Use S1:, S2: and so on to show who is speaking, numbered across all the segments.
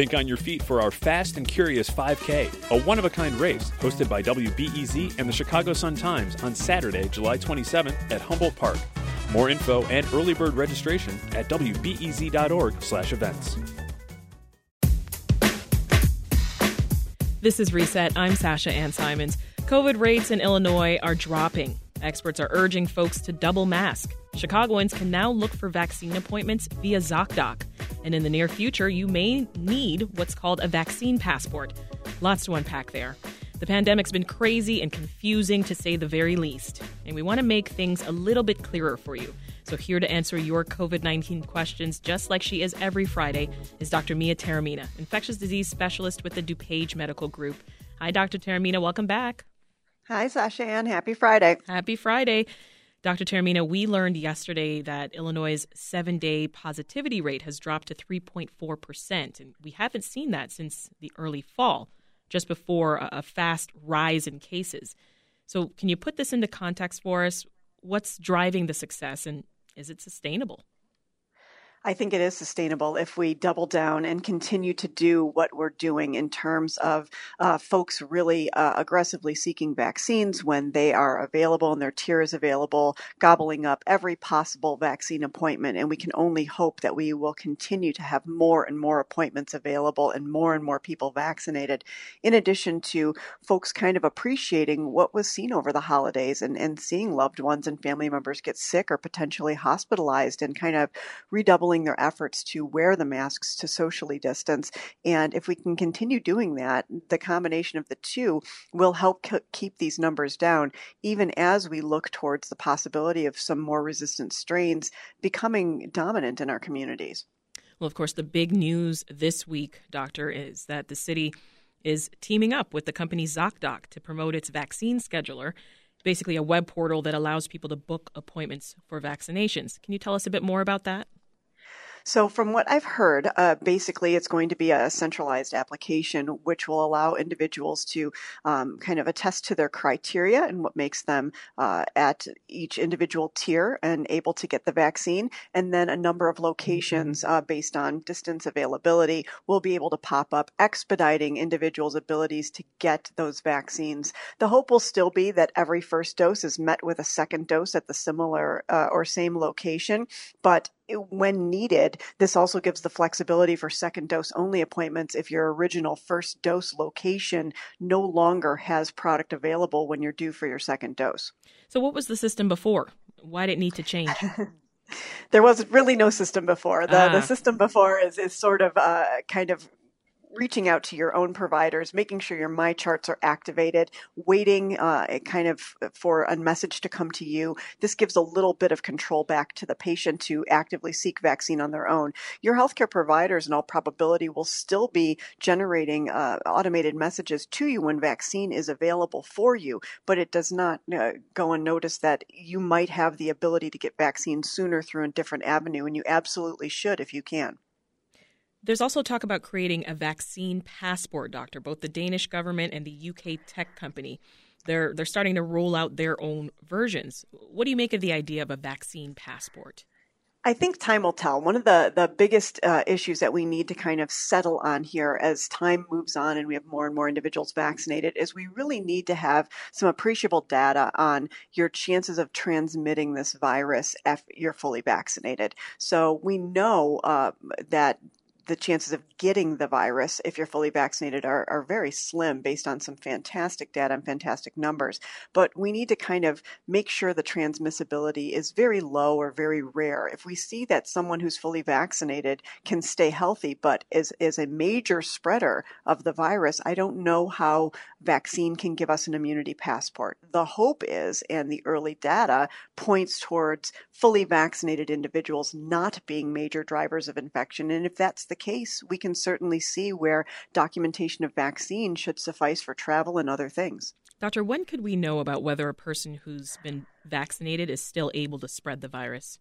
S1: Think on your feet for our Fast and Curious 5K, a one of a kind race hosted by WBEZ and the Chicago Sun Times on Saturday, July 27th at Humboldt Park. More info and early bird registration at wbez.org/events.
S2: This is Reset. I'm Sasha Ann Simons. COVID rates in Illinois are dropping. Experts are urging folks to double mask. Chicagoans can now look for vaccine appointments via ZocDoc. And in the near future, you may need what's called a vaccine passport. Lots to unpack there. The pandemic's been crazy and confusing to say the very least, and we want to make things a little bit clearer for you. So, here to answer your COVID 19 questions, just like she is every Friday, is Dr. Mia Taormina, infectious disease specialist with the DuPage Medical Group. Hi, Dr. Taormina. Welcome back.
S3: Hi, Sasha Ann. Happy Friday.
S2: Happy Friday. Dr. Taormina, we learned yesterday that Illinois' seven day positivity rate has dropped to 3.4%, and we haven't seen that since the early fall, just before a fast rise in cases. So, can you put this into context for us? What's driving the success, and is it sustainable?
S3: I think it is sustainable if we double down and continue to do what we're doing in terms of uh, folks really uh, aggressively seeking vaccines when they are available and their tier is available, gobbling up every possible vaccine appointment. And we can only hope that we will continue to have more and more appointments available and more and more people vaccinated, in addition to folks kind of appreciating what was seen over the holidays and, and seeing loved ones and family members get sick or potentially hospitalized and kind of redoubling their efforts to wear the masks to socially distance. And if we can continue doing that, the combination of the two will help keep these numbers down, even as we look towards the possibility of some more resistant strains becoming dominant in our communities.
S2: Well, of course, the big news this week, Doctor, is that the city is teaming up with the company ZocDoc to promote its vaccine scheduler, basically a web portal that allows people to book appointments for vaccinations. Can you tell us a bit more about that?
S3: So, from what I've heard, uh, basically it's going to be a centralized application which will allow individuals to um, kind of attest to their criteria and what makes them uh, at each individual tier and able to get the vaccine. And then a number of locations uh, based on distance availability will be able to pop up, expediting individuals' abilities to get those vaccines. The hope will still be that every first dose is met with a second dose at the similar uh, or same location, but when needed, this also gives the flexibility for second dose only appointments if your original first dose location no longer has product available when you're due for your second dose.
S2: So, what was the system before? Why did it need to change?
S3: there was really no system before. The, ah. the system before is, is sort of uh, kind of reaching out to your own providers, making sure your My Charts are activated, waiting uh, kind of for a message to come to you. This gives a little bit of control back to the patient to actively seek vaccine on their own. Your healthcare providers, in all probability, will still be generating uh, automated messages to you when vaccine is available for you, but it does not uh, go unnoticed that you might have the ability to get vaccine sooner through a different avenue, and you absolutely should if you can.
S2: There's also talk about creating a vaccine passport, doctor. Both the Danish government and the UK tech company, they're they're starting to roll out their own versions. What do you make of the idea of a vaccine passport?
S3: I think time will tell. One of the, the biggest uh, issues that we need to kind of settle on here as time moves on and we have more and more individuals vaccinated is we really need to have some appreciable data on your chances of transmitting this virus if you're fully vaccinated. So we know uh, that the chances of getting the virus if you're fully vaccinated are, are very slim based on some fantastic data and fantastic numbers. But we need to kind of make sure the transmissibility is very low or very rare. If we see that someone who's fully vaccinated can stay healthy but is, is a major spreader of the virus, I don't know how vaccine can give us an immunity passport. The hope is, and the early data points towards fully vaccinated individuals not being major drivers of infection. And if that's the case, we can certainly see where documentation of vaccine should suffice for travel and other things.
S2: Doctor, when could we know about whether a person who's been vaccinated is still able to spread the virus?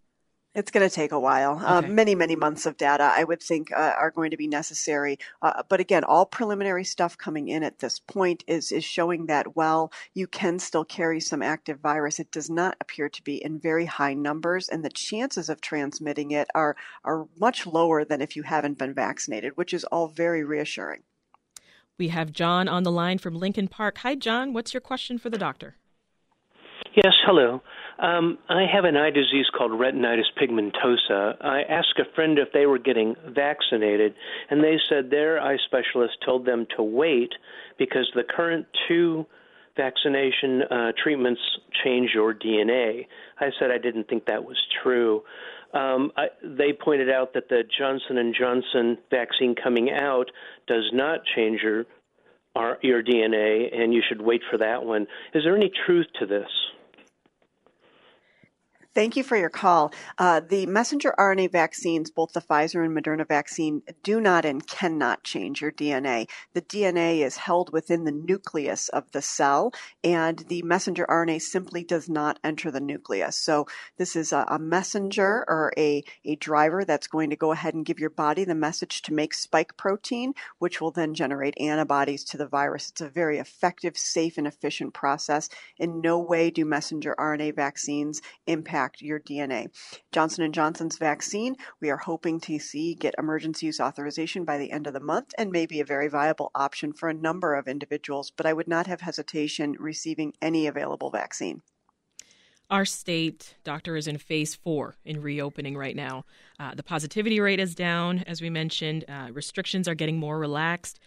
S3: It's going to take a while. Uh, okay. Uh, many, many months of data, I would think, uh, are going to be necessary. Uh, but again, all preliminary stuff coming in at this point is is showing that while you can still carry some active virus, it does not appear to be in very high numbers, and the chances of transmitting it are are much lower than if you haven't been vaccinated, which is all very reassuring.
S2: We have John on the line from Lincoln Park. Hi, John. What's your question for the doctor?
S4: Yes, hello. Um, I have an eye disease called retinitis pigmentosa. I asked a friend if they were getting vaccinated, and they said their eye specialist told them to wait because the current two vaccination uh, treatments change your DNA. I said I didn't think that was true. Um, I, they pointed out that the Johnson and Johnson vaccine coming out does not change your our, your DNA, and you should wait for that one. Is there any truth to this?
S3: Thank you for your call. Uh, the messenger RNA vaccines, both the Pfizer and Moderna vaccine, do not and cannot change your DNA. The DNA is held within the nucleus of the cell, and the messenger RNA simply does not enter the nucleus. So this is a, a messenger or a, a driver that's going to go ahead and give your body the message to make spike protein, which will then generate antibodies to the virus. It's a very effective, safe, and efficient process. In no way do messenger RNA vaccines impact your DNA. Johnson & Johnson's vaccine, we are hoping to see get emergency use authorization by the end of the month and may be a very viable option for a number of individuals, but I would not have hesitation receiving any available vaccine.
S2: Our state, doctor, is in phase four in reopening right now. Uh, the positivity rate is down, as we mentioned. Uh, restrictions are getting more relaxed.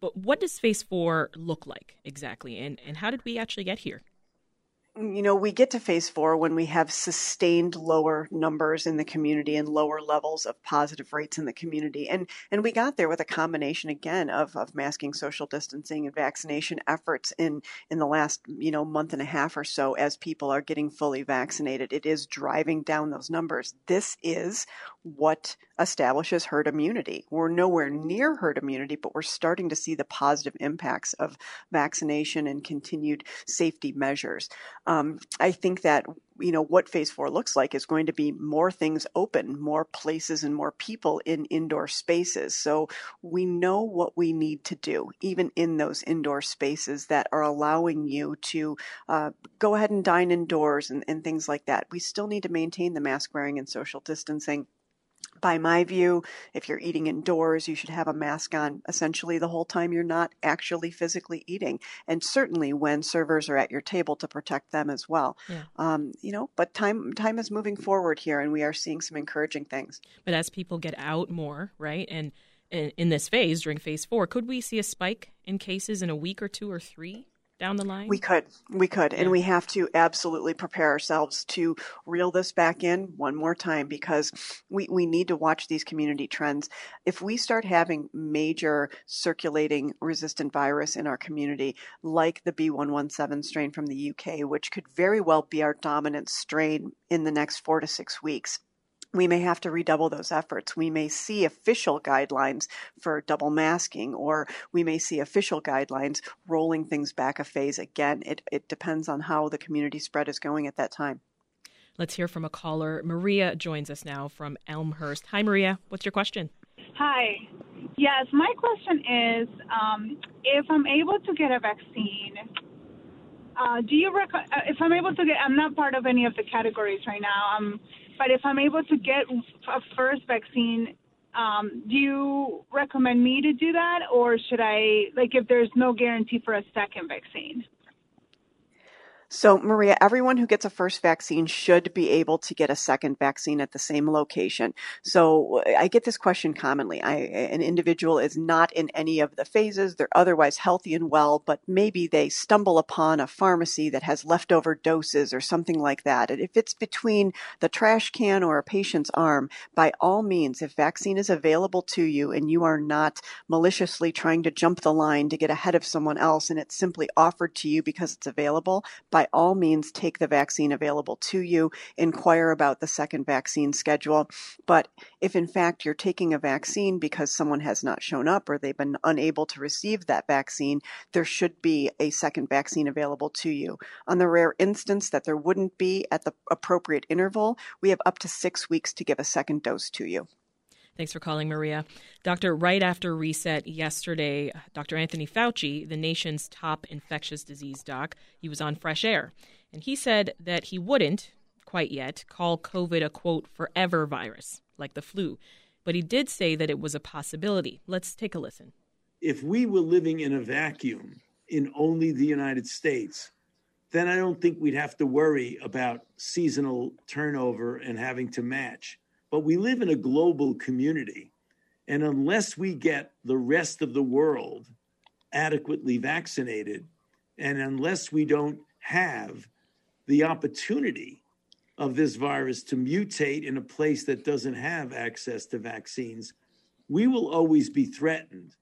S2: But what does phase four look like exactly? And, and how did we actually get here?
S3: Mm, you know, we get to phase four when we have sustained lower numbers in the community and lower levels of positive rates in the community. And and we got there with a combination again of, of masking, social distancing, and vaccination efforts in in the last, you know, month and a half or so as people are getting fully vaccinated. It is driving down those numbers. This is what establishes herd immunity. We're nowhere near herd immunity, but we're starting to see the positive impacts of vaccination and continued safety measures. Um, I think that you know what phase four looks like is going to be more things open, more places and more people in indoor spaces. So we know what we need to do, even in those indoor spaces that are allowing you to uh, go ahead and dine indoors and, and things like that. We still need to maintain the mask wearing and social distancing by my view, if you're eating indoors, you should have a mask on essentially the whole time you're not actually physically eating, and certainly when servers are at your table to protect them as well. Yeah. Um, you know, but time time is moving forward here, and we are seeing some encouraging things.
S2: But as people get out more, right, and in this phase during phase four, could we see a spike in cases in a week or two or three? Down the line?
S3: We could. We could. Yeah. And we have to absolutely prepare ourselves to reel this back in one more time because we, we need to watch these community trends. If we start having major circulating resistant virus in our community, like the B117 strain from the UK, which could very well be our dominant strain in the next four to six weeks, we may have to redouble those efforts. We may see official guidelines for double masking, or we may see official guidelines rolling things back a phase. Again, it, it depends on how the community spread is going at that time.
S2: Let's hear from a caller. Maria joins us now from Elmhurst. Hi, Maria. What's your question?
S5: Hi. Yes, my question is um, if I'm able to get a vaccine, uh, do you rec- uh, if I'm able to get? I'm not part of any of the categories right now. I'm but if I'm able to get a first vaccine, um, do you recommend me to do that, or should I like if there's no guarantee for a second vaccine?
S3: So, Maria, everyone who gets a first vaccine should be able to get a second vaccine at the same location. So, I get this question commonly. I, an individual is not in any of the phases. They're otherwise healthy and well, but maybe they stumble upon a pharmacy that has leftover doses or something like that. And if it's between the trash can or a patient's arm, by all means, if vaccine is available to you and you are not maliciously trying to jump the line to get ahead of someone else and it's simply offered to you because it's available, by by all means take the vaccine available to you, inquire about the second vaccine schedule. But if in fact you're taking a vaccine because someone has not shown up or they've been unable to receive that vaccine, there should be a second vaccine available to you. On the rare instance that there wouldn't be at the appropriate interval, we have up to six weeks to give a second dose to you.
S2: Thanks for calling, Maria. Doctor, right after reset yesterday, uh, Dr. Anthony Fauci, the nation's top infectious disease doc, he was on fresh air. And he said that he wouldn't, quite yet, call COVID a quote, forever virus, like the flu. But he did say that it was a possibility. Let's take a listen.
S6: If we were living in a vacuum in only the United States, then I don't think we'd have to worry about seasonal turnover and having to match. But we live in a global community. And unless we get the rest of the world adequately vaccinated, and unless we don't have the opportunity of this virus to mutate in a place that doesn't have access to vaccines, we will always be threatened.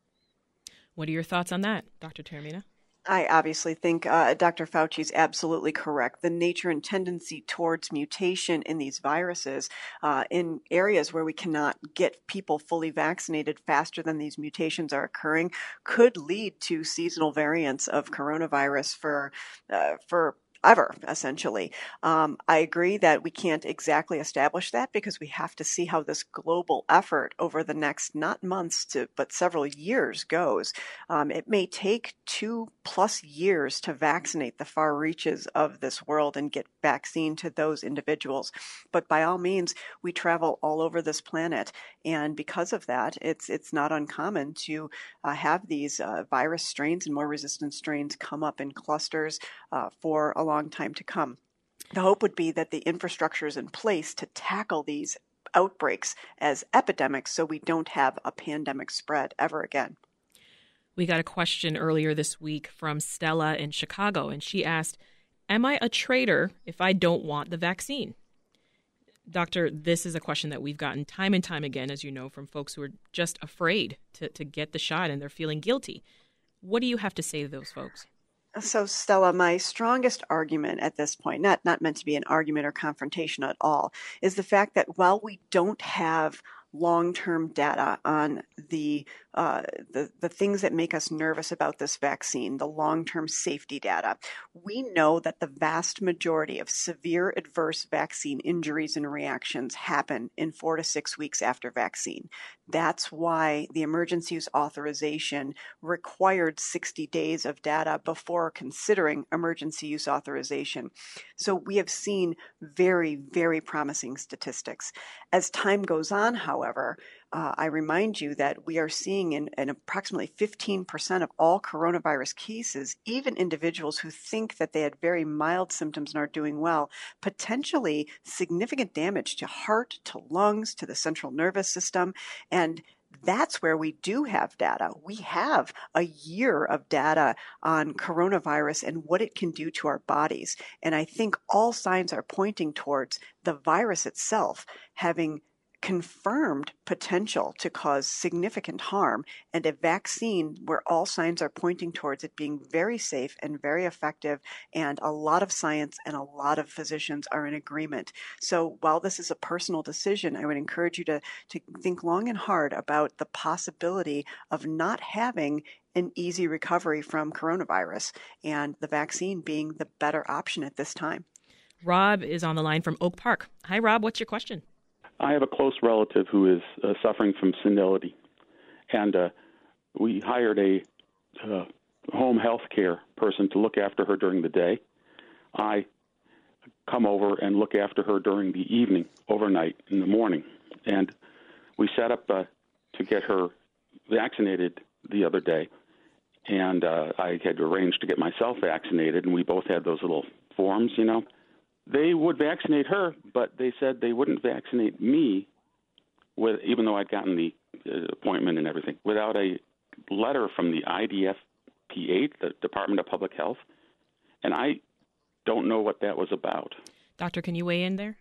S2: What are your thoughts on that, Dr. Taormina?
S3: I obviously think uh, Dr. Fauci is absolutely correct. The nature and tendency towards mutation in these viruses uh, in areas where we cannot get people fully vaccinated faster than these mutations are occurring could lead to seasonal variants of coronavirus for uh, for ever, essentially. Um, I agree that we can't exactly establish that because we have to see how this global effort over the next not months to but several years goes. Um, it may take two plus years to vaccinate the far reaches of this world and get vaccine to those individuals. But by all means, we travel all over this planet, and because of that, it's it's not uncommon to uh, have these uh, virus strains and more resistant strains come up in clusters uh, for a long time to come. The hope would be that the infrastructure is in place to tackle these outbreaks as epidemics so we don't have a pandemic spread ever again.
S2: We got a question earlier this week from Stella in Chicago, and she asked, Am I a traitor if I don't want the vaccine? Doctor, this is a question that we've gotten time and time again, as you know, from folks who are just afraid to, to get the shot and they're feeling guilty. What do you have to say to those folks?
S3: So, Stella, my strongest argument at this point, not, not meant to be an argument or confrontation at all, is the fact that while we don't have long term data on the uh, the, the things that make us nervous about this vaccine, the long term safety data. We know that the vast majority of severe adverse vaccine injuries and reactions happen in four to six weeks after vaccine. That's why the emergency use authorization required 60 days of data before considering emergency use authorization. So we have seen very, very promising statistics. As time goes on, however, uh, I remind you that we are seeing in, in approximately 15% of all coronavirus cases, even individuals who think that they had very mild symptoms and are doing well, potentially significant damage to heart, to lungs, to the central nervous system. And that's where we do have data. We have a year of data on coronavirus and what it can do to our bodies. And I think all signs are pointing towards the virus itself having confirmed potential to cause significant harm and a vaccine where all signs are pointing towards it being very safe and very effective and a lot of science and a lot of physicians are in agreement. So while this is a personal decision i would encourage you to, to think long and hard about the possibility of not having an easy recovery from coronavirus and the vaccine being the better option at this time.
S2: Rob is on the line from oak park. Hi rob. What's your question
S7: I have a close relative who is uh, suffering from senility, and uh, we hired a uh, home health care person to look after her during the day. I come over and look after her during the evening, overnight, in the morning, and we set up uh, to get her vaccinated the other day, and uh, I had arranged to get myself vaccinated, and we both had those little forms, you know they would vaccinate her, but they said they wouldn't vaccinate me, with even though I'd gotten the uh, appointment and everything, without a letter from the IDFPA, the Department of Public Health, and I don't know what that was about.
S2: Doctor, can you weigh in there?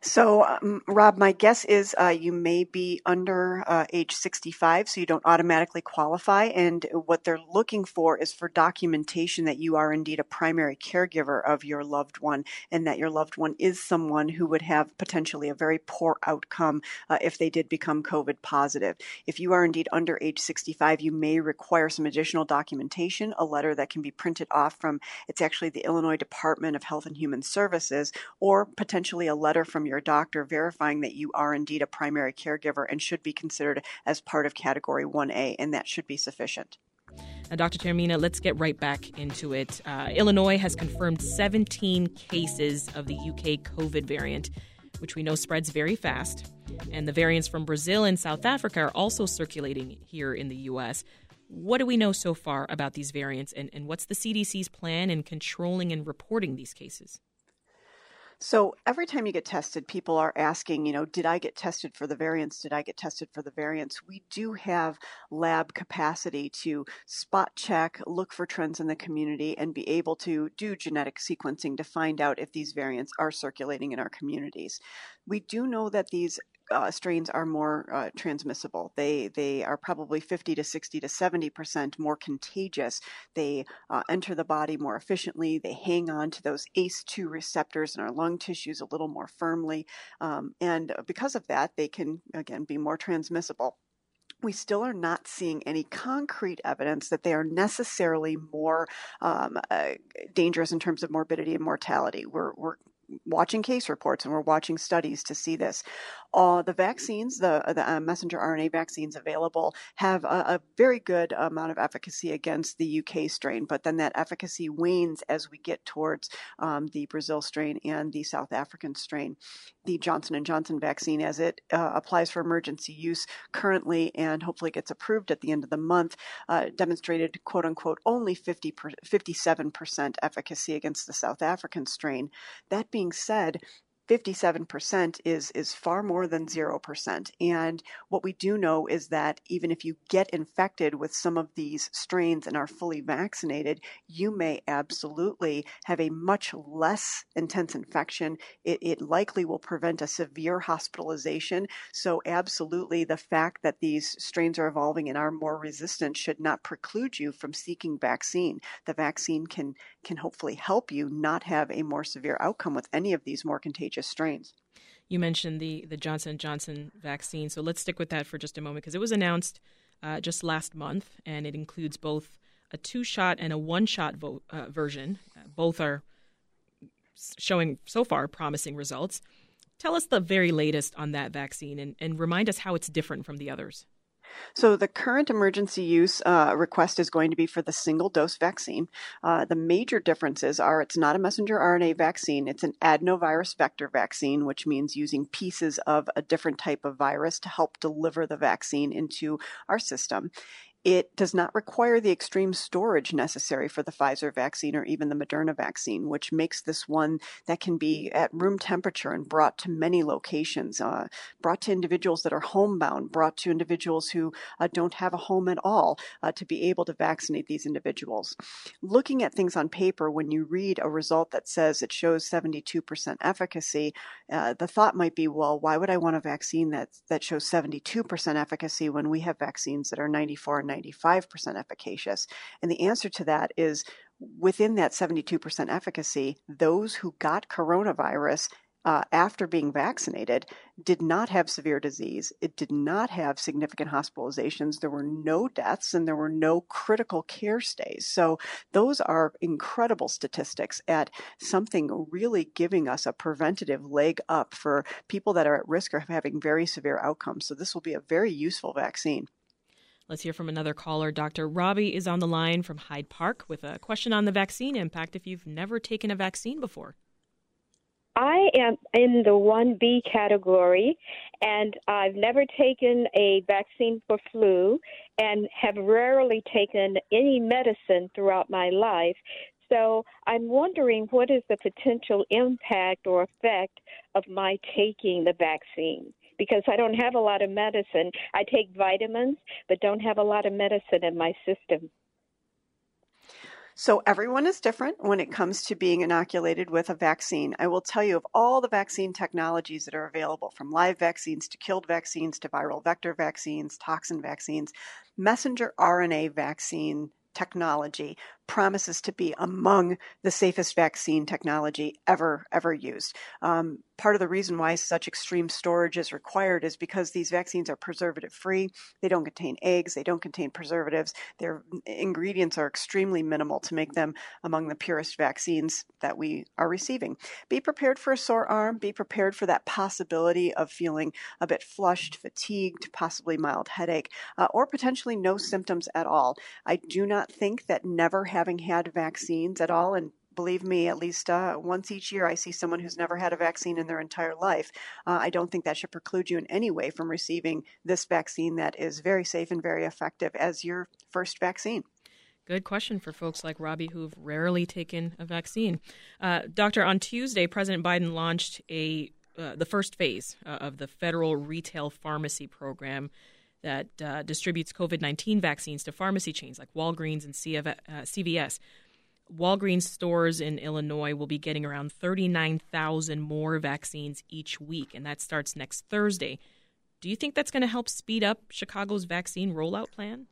S3: So, um, Rob, my guess is uh, you may be under uh, age 65, so you don't automatically qualify. And what they're looking for is for documentation that you are indeed a primary caregiver of your loved one and that your loved one is someone who would have potentially a very poor outcome uh, if they did become COVID positive. If you are indeed under age 65, you may require some additional documentation, a letter that can be printed off from, it's actually the Illinois Department of Health and Human Services, or potentially a letter from your doctor verifying that you are indeed a primary caregiver and should be considered as part of Category 1A, and that should be sufficient.
S2: Now, Dr. Taormina, let's get right back into it. Uh, Illinois has confirmed 17 cases of the UK COVID variant, which we know spreads very fast. And the variants from Brazil and South Africa are also circulating here in the U.S. What do we know so far about these variants, and, and what's the CDC's plan in controlling and reporting these cases?
S3: So every time you get tested, people are asking, you know, did I get tested for the variants? Did I get tested for the variants? We do have lab capacity to spot check, look for trends in the community, and be able to do genetic sequencing to find out if these variants are circulating in our communities. We do know that these uh, strains are more uh, transmissible. They they are probably 50 to 60 to 70 percent more contagious. They uh, enter the body more efficiently. They hang on to those ACE2 receptors in our lung tissues a little more firmly, um, and because of that, they can again be more transmissible we still are not seeing any concrete evidence that they are necessarily more um, uh, dangerous in terms of morbidity and mortality. We're, we're watching case reports and we're watching studies to see this. The vaccines, the, the uh, messenger RNA vaccines available, have a, a, very good amount of efficacy against the UK strain, but then that efficacy wanes as we get towards um, the Brazil strain and the South African strain. The Johnson and Johnson vaccine, as it uh, applies for emergency use currently and hopefully gets approved at the end of the month, uh, demonstrated "quote unquote" only 50 per, 57% efficacy against the South African strain. That being said, 57% is is far more than 0% and what we do know is that even if you get infected with some of these strains and are fully vaccinated you may absolutely have a much less intense infection. It, it likely will prevent a severe hospitalization. So absolutely the fact that these strains are evolving and are more resistant should not preclude you from seeking vaccine. The vaccine can can hopefully help you not have a more severe outcome with any of these more contagious strains.
S2: You mentioned the the Johnson Johnson vaccine, so let's stick with that for just a moment because it was announced uh, just last month, and it includes both a two shot and a one shot vo- uh, version. Uh, both are showing so far promising results. Tell us the very latest on that vaccine and, and remind us how it's different from the others.
S3: So the current emergency use uh, request is going to be for the single dose vaccine. Uh, the major differences are it's not a messenger RNA vaccine, it's an adenovirus vector vaccine, which means using pieces of a different type of virus to help deliver the vaccine into our system. It does not require the extreme storage necessary for the Pfizer vaccine or even the Moderna vaccine, which makes this one that can be at room temperature and brought to many locations, uh, brought to individuals that are homebound, brought to individuals who uh, don't have a home at all uh, to be able to vaccinate these individuals. Looking at things on paper, when you read a result that says it shows 72% efficacy, uh, the thought might be, well, why would I want a vaccine that, that shows 72% efficacy when we have vaccines that are 94 and 95% efficacious? And the answer to that is within that 72% efficacy, those who got coronavirus uh, after being vaccinated did not have severe disease. It did not have significant hospitalizations. There were no deaths and there were no critical care stays. So those are incredible statistics at something really giving us a preventative leg up for people that are at risk of having very severe outcomes. So this will be a very useful vaccine.
S2: Let's hear from another caller. Dr. Robbie is on the line from Hyde Park with a question on the vaccine impact if you've never taken a vaccine before.
S8: I am in the 1B category, and I've never taken a vaccine for flu and have rarely taken any medicine throughout my life. So I'm wondering what is the potential impact or effect of my taking the vaccine? Because I don't have a lot of medicine. I take vitamins, but don't have a lot of medicine in my system.
S3: So everyone is different when it comes to being inoculated with a vaccine. I will tell you of all the vaccine technologies that are available, from live vaccines to killed vaccines to viral vector vaccines, toxin vaccines, messenger RNA vaccine technology promises to be among the safest vaccine technology ever ever used. Um, part of the reason why such extreme storage is required is because these vaccines are preservative free. They don't contain eggs. They don't contain preservatives. Their ingredients are extremely minimal to make them among the purest vaccines that we are receiving. Be prepared for a sore arm. Be prepared for that possibility of feeling a bit flushed, fatigued, possibly mild headache, uh, or potentially no symptoms at all. I do not think that never had vaccines at all, and believe me, at least uh, once each year, I see someone who's never had a vaccine in their entire life. Uh, I don't think that should preclude you in any way from receiving this vaccine that is very safe and very effective as your first vaccine.
S2: Good question for folks like Robbie who've rarely taken a vaccine. Uh, doctor, on Tuesday, President Biden launched a uh, the first phase uh, of the federal retail pharmacy program that uh, distributes COVID 19 vaccines to pharmacy chains like Walgreens and CVS. Walgreens stores in Illinois will be getting around 39,000 more vaccines each week, and that starts next Thursday. Do you think that's going to help speed up Chicago's vaccine rollout plan?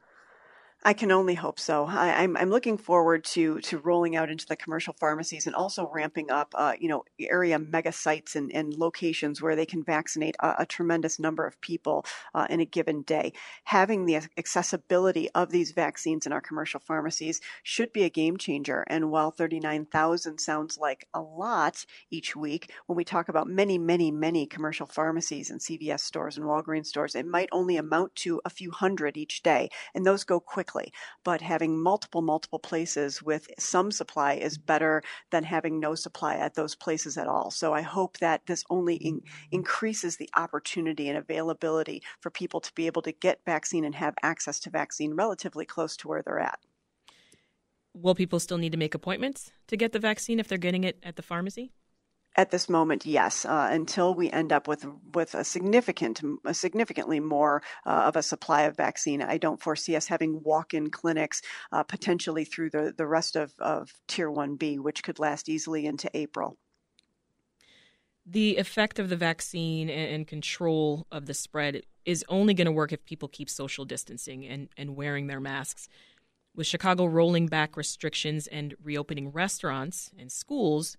S3: I can only hope so. I, am I'm, I'm looking forward to to rolling out into the commercial pharmacies and also ramping up, uh, you know, area mega sites and, and locations where they can vaccinate a, a tremendous number of people uh, in a given day. Having the accessibility of these vaccines in our commercial pharmacies should be a game changer. And while 39,000 sounds like a lot each week, when we talk about many, many, many commercial pharmacies and CVS stores and Walgreens stores, it might only amount to a few hundred each day, and those go quickly quickly. But having multiple, multiple places with some supply is better than having no supply at those places at all. So I hope that this only in- mm-hmm. increases the opportunity and availability for people to be able to get vaccine and have access to vaccine relatively close to where they're at.
S2: Will people still need to make appointments to get the vaccine if they're getting it at the pharmacy?
S3: At this moment, yes. Uh, until we end up with with a significant, a significantly more uh, of a supply of vaccine, I don't foresee us having walk-in clinics uh, potentially through the the rest of, of Tier One B, which could last easily into April.
S2: The effect of the vaccine and control of the spread is only going to work if people keep social distancing and, and wearing their masks. With Chicago rolling back restrictions and reopening restaurants and schools,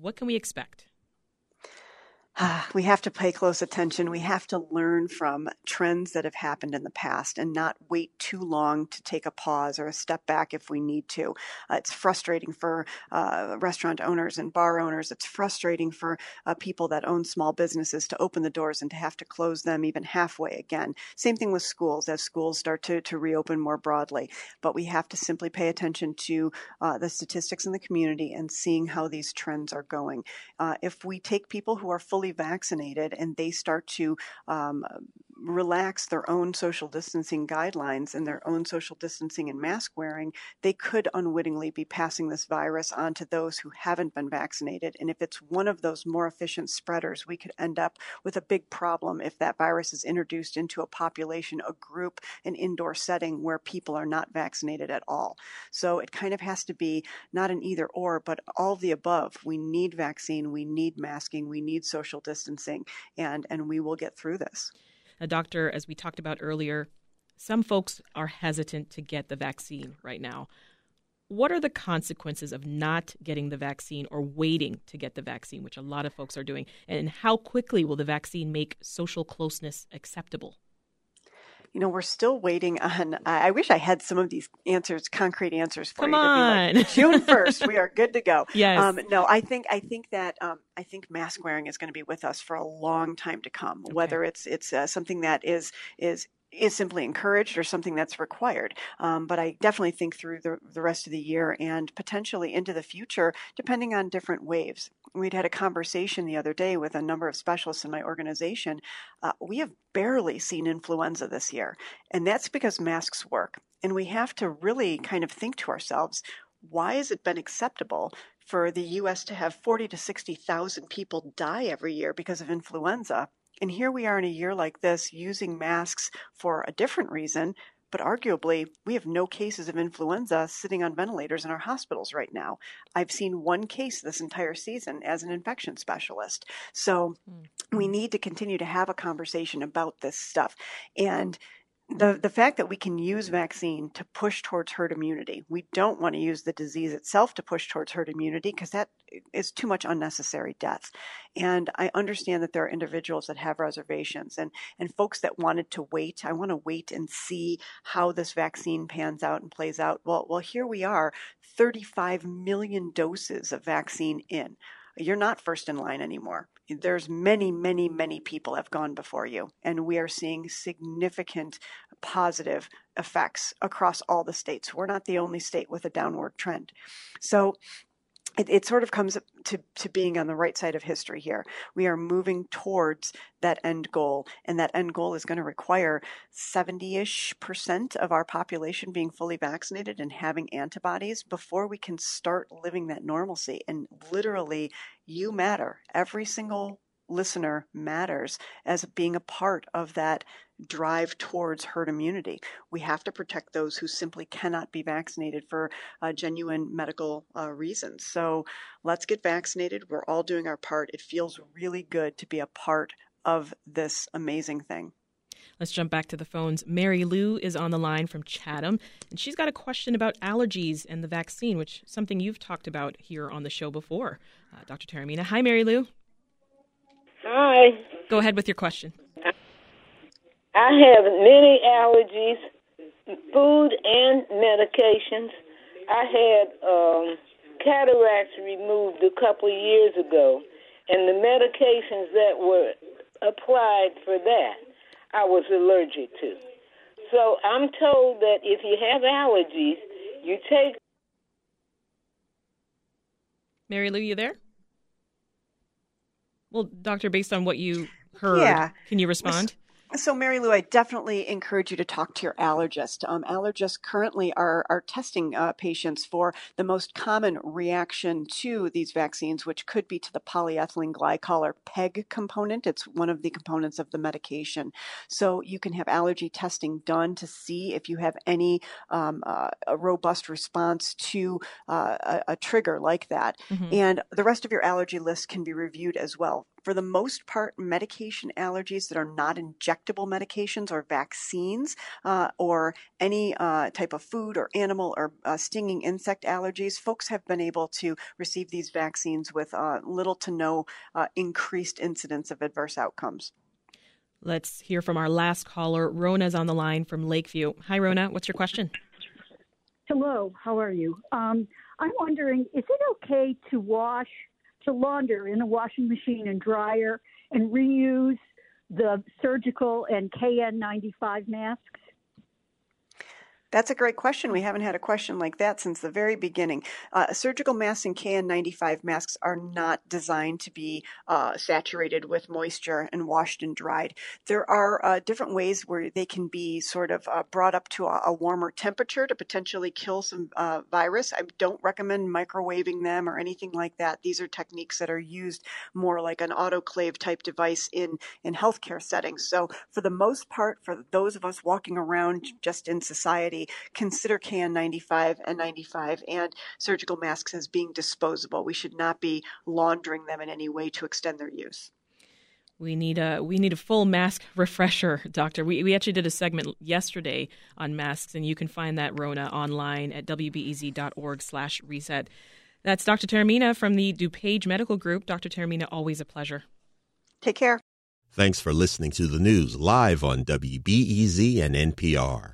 S2: what can we expect?
S3: We have to pay close attention. We have to learn from trends that have happened in the past and not wait too long to take a pause or a step back if we need to. Uh, it's frustrating for uh, restaurant owners and bar owners. It's frustrating for uh, people that own small businesses to open the doors and to have to close them even halfway again. Same thing with schools as schools start to, to reopen more broadly. But we have to simply pay attention to uh, the statistics in the community and seeing how these trends are going. Uh, if we take people who are fully fully vaccinated and they start to um, relax their own social distancing guidelines and their own social distancing and mask wearing, they could unwittingly be passing this virus on to those who haven't been vaccinated. And if it's one of those more efficient spreaders, we could end up with a big problem if that virus is introduced into a population, a group, an indoor setting where people are not vaccinated at all. So it kind of has to be not an either or, but all the above. We need vaccine, we need masking, we need social distancing, and, and we will get through this.
S2: A doctor, as we talked about earlier, some folks are hesitant to get the vaccine right now. What are the consequences of not getting the vaccine or waiting to get the vaccine, which a lot of folks are doing? And how quickly will the vaccine make social closeness acceptable?
S3: You know, we're still waiting on. I wish I had some of these answers, concrete answers for
S2: Come
S3: you.
S2: on,
S3: like, June first, we are good to go.
S2: Yes.
S3: Um, no, I think I think that um, I think mask wearing is going to be with us for a long time to come. Okay. Whether it's it's uh, something that is is is simply encouraged or something that's required. Um, but I definitely think through the, the rest of the year and potentially into the future, depending on different waves. We'd had a conversation the other day with a number of specialists in my organization. Uh, we have barely seen influenza this year, and that's because masks work. And we have to really kind of think to ourselves, why has it been acceptable for the U.S. to have 40 to 60,000 people die every year because of influenza? And here we are in a year like this using masks for a different reason, but arguably, we have no cases of influenza sitting on ventilators in our hospitals right now. I've seen one case this entire season as an infection specialist. So mm-hmm. we need to continue to have a conversation about this stuff. And the the fact that we can use vaccine to push towards herd immunity. We don't want to use the disease itself to push towards herd immunity because that is too much unnecessary death. And I understand that there are individuals that have reservations and and folks that wanted to wait. I want to wait and see how this vaccine pans out and plays out. Well, well here we are, 35 million doses of vaccine in you're not first in line anymore. There's many, many, many people have gone before you, and we are seeing significant positive effects across all the states. We're not the only state with a downward trend. So it, it, sort of comes to, to being on the right side of history here. We are moving towards that end goal, and that end goal is going to require 70 ish percent of our population being fully vaccinated and having antibodies before we can start living that normalcy. And literally, you matter. Every single listener matters as being a part of that drive towards herd immunity. We have to protect those who simply cannot be vaccinated for uh, genuine medical uh, reasons. So let's get vaccinated. We're all doing our part. It feels really good to be a part of this amazing thing.
S2: Let's jump back to the phones. Mary Lou is on the line from Chatham, and she's got a question about allergies and the vaccine, which something you've talked about here on the show before, uh, Dr. Taormina. Hi, Mary Lou.
S9: Hi.
S2: Go ahead with your question.
S9: I have many allergies, food and medications. I had um, cataracts removed a couple of years ago, and the medications that were applied for that, I was allergic to. So I'm told that if you have allergies, you take.
S2: Mary Lou, you there? Well, doctor, based on what you heard,
S3: yeah.
S2: can you respond?
S3: So, Mary Lou, I definitely encourage you to talk to your allergist. Um, allergists currently are, are testing uh, patients for the most common reaction to these vaccines, which could be to the polyethylene glycol or PEG component. It's one of the components of the medication. So, you can have allergy testing done to see if you have any um, uh, a robust response to uh, a, a, trigger like that. Mm-hmm. And the rest of your allergy list can be reviewed as well for the most part, medication allergies that are not injectable medications or vaccines uh, or any uh, type of food or animal or uh, stinging insect allergies, folks have been able to receive these vaccines with uh, little to no uh, increased incidence of adverse outcomes.
S2: Let's hear from our last caller. Rona's on the line from Lakeview. Hi, Rona. What's your question?
S10: Hello. How are you? Um, I'm wondering, is it okay to wash to launder in a washing machine and dryer and reuse the surgical and KN95 masks?
S3: That's a great question. We haven't had a question like that since the very beginning. Uh, surgical masks and KN95 masks are not designed to be uh, saturated with moisture and washed and dried. There are uh, different ways where they can be sort of uh, brought up to a, a, warmer temperature to potentially kill some uh, virus. I don't recommend microwaving them or anything like that. These are techniques that are used more like an autoclave type device in, in healthcare settings. So, for the most part, for those of us walking around just in society, consider KN95 and 95 and surgical masks as being disposable. We should not be laundering them in any way to extend their use.
S2: We need a we need a full mask refresher, doctor. We we actually did a segment yesterday on masks, and you can find that Rona online at wbez.org/reset. That's Dr. Taormina from the DuPage Medical Group. Dr. Taormina, always a pleasure.
S3: Take care.
S11: Thanks for listening to the news live on WBEZ and NPR.